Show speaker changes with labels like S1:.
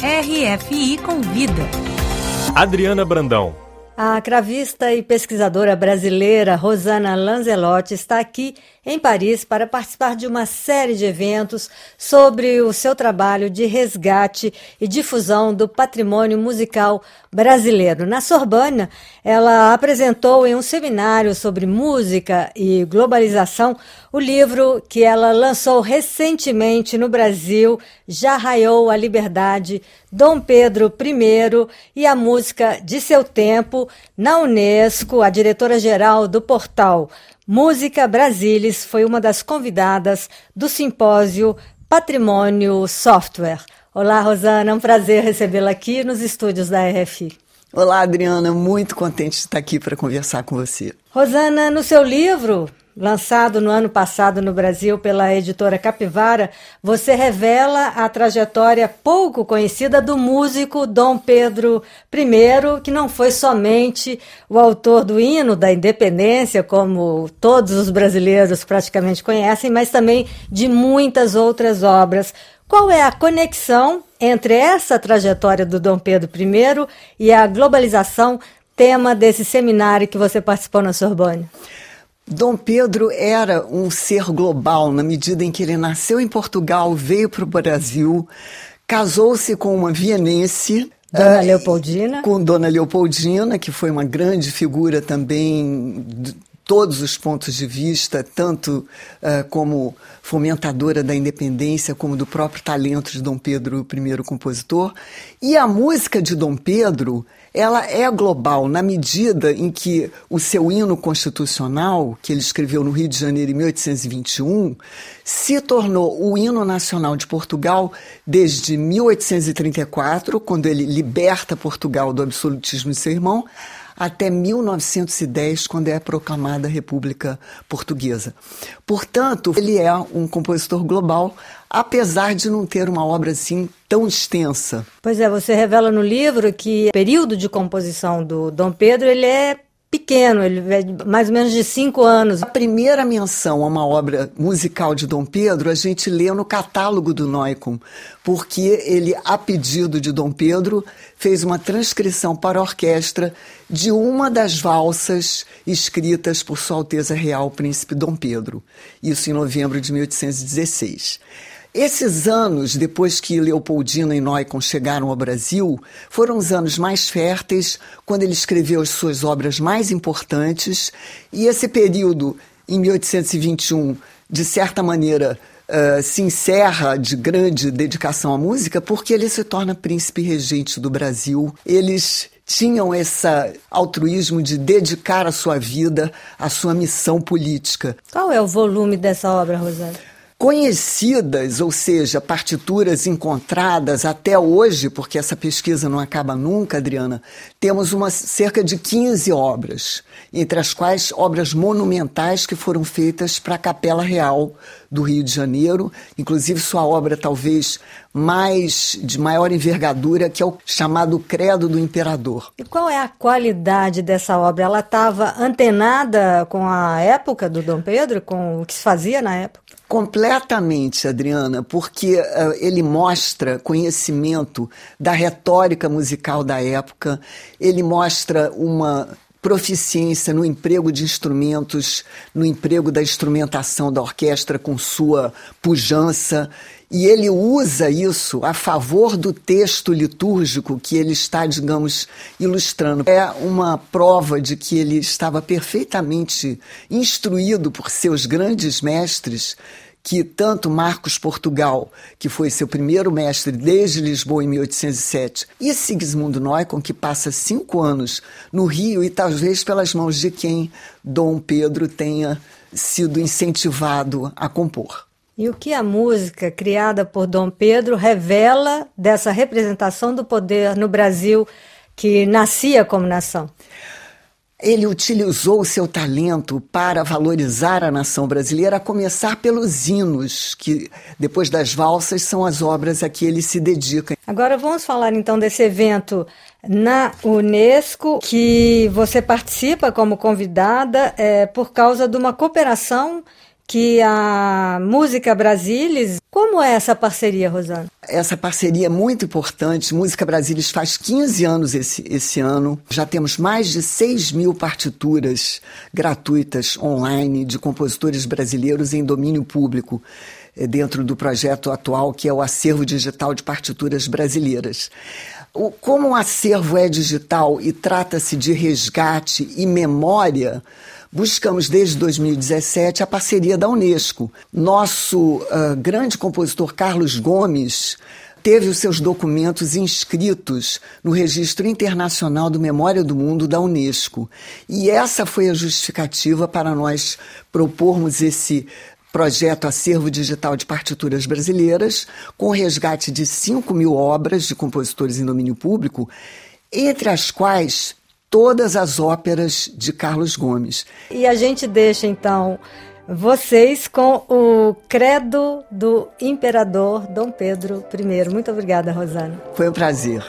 S1: RFI Convida.
S2: Adriana Brandão.
S3: A cravista e pesquisadora brasileira Rosana Lanzelotti está aqui em Paris para participar de uma série de eventos sobre o seu trabalho de resgate e difusão do patrimônio musical brasileiro. Na Sorbonne, ela apresentou em um seminário sobre música e globalização o livro que ela lançou recentemente no Brasil, Já Raiou a Liberdade, Dom Pedro I e a música de seu tempo, na Unesco, a diretora-geral do portal Música Brasilis foi uma das convidadas do simpósio Patrimônio Software. Olá, Rosana, é um prazer recebê-la aqui nos estúdios da RFI.
S4: Olá, Adriana, muito contente de estar aqui para conversar com você.
S3: Rosana, no seu livro, lançado no ano passado no Brasil pela editora Capivara, você revela a trajetória pouco conhecida do músico Dom Pedro I, que não foi somente o autor do hino da independência, como todos os brasileiros praticamente conhecem, mas também de muitas outras obras. Qual é a conexão entre essa trajetória do Dom Pedro I e a globalização, tema desse seminário que você participou na Sorbonne?
S4: Dom Pedro era um ser global na medida em que ele nasceu em Portugal, veio para o Brasil, casou-se com uma vienense.
S3: Dona uh, Leopoldina?
S4: Com Dona Leopoldina, que foi uma grande figura também todos os pontos de vista, tanto uh, como fomentadora da independência, como do próprio talento de Dom Pedro I, compositor. E a música de Dom Pedro ela é global na medida em que o seu hino constitucional, que ele escreveu no Rio de Janeiro em 1821, se tornou o hino nacional de Portugal desde 1834, quando ele liberta Portugal do absolutismo de seu irmão, até 1910, quando é proclamada a República Portuguesa. Portanto, ele é um compositor global, apesar de não ter uma obra assim tão extensa.
S3: Pois é, você revela no livro que o período de composição do Dom Pedro ele é pequeno, ele é mais ou menos de cinco anos.
S4: A primeira menção a uma obra musical de Dom Pedro a gente lê no catálogo do Noicon, porque ele, a pedido de Dom Pedro, fez uma transcrição para orquestra de uma das valsas escritas por Sua Alteza Real, Príncipe Dom Pedro, isso em novembro de 1816. Esses anos, depois que Leopoldina e Neumann chegaram ao Brasil, foram os anos mais férteis, quando ele escreveu as suas obras mais importantes, e esse período, em 1821, de certa maneira, uh, se encerra de grande dedicação à música, porque ele se torna príncipe regente do Brasil. Eles tinham esse altruísmo de dedicar a sua vida à sua missão política.
S3: Qual é o volume dessa obra, Rosário?
S4: Conhecidas, ou seja, partituras encontradas até hoje, porque essa pesquisa não acaba nunca, Adriana, temos uma, cerca de 15 obras, entre as quais obras monumentais que foram feitas para a Capela Real do Rio de Janeiro, inclusive sua obra talvez mais de maior envergadura, que é o chamado Credo do Imperador.
S3: E qual é a qualidade dessa obra? Ela estava antenada com a época do Dom Pedro, com o que se fazia na época?
S4: Completamente, Adriana, porque uh, ele mostra conhecimento da retórica musical da época, ele mostra uma proficiência no emprego de instrumentos, no emprego da instrumentação da orquestra com sua pujança, e ele usa isso a favor do texto litúrgico que ele está, digamos, ilustrando. É uma prova de que ele estava perfeitamente instruído por seus grandes mestres que tanto Marcos Portugal, que foi seu primeiro mestre desde Lisboa em 1807, e Sigismundo Neumann, que passa cinco anos no Rio e talvez pelas mãos de quem Dom Pedro tenha sido incentivado a compor.
S3: E o que a música criada por Dom Pedro revela dessa representação do poder no Brasil que nascia como nação?
S4: Ele utilizou o seu talento para valorizar a nação brasileira, a começar pelos hinos, que depois das valsas são as obras a que ele se dedica.
S3: Agora vamos falar então desse evento na Unesco, que você participa como convidada é, por causa de uma cooperação que a Música Brasilis. Como é essa parceria, Rosana?
S4: Essa parceria é muito importante. Música Brasilis faz 15 anos esse, esse ano. Já temos mais de 6 mil partituras gratuitas online de compositores brasileiros em domínio público eh, dentro do projeto atual, que é o Acervo Digital de Partituras Brasileiras. O, como o acervo é digital e trata-se de resgate e memória, buscamos desde 2017 a parceria da Unesco. Nosso uh, grande compositor Carlos Gomes teve os seus documentos inscritos no Registro Internacional do Memória do Mundo da Unesco. E essa foi a justificativa para nós propormos esse projeto Acervo Digital de Partituras Brasileiras, com resgate de 5 mil obras de compositores em domínio público, entre as quais todas as óperas de Carlos Gomes.
S3: E a gente deixa então vocês com o credo do imperador Dom Pedro I. Muito obrigada, Rosana.
S4: Foi um prazer.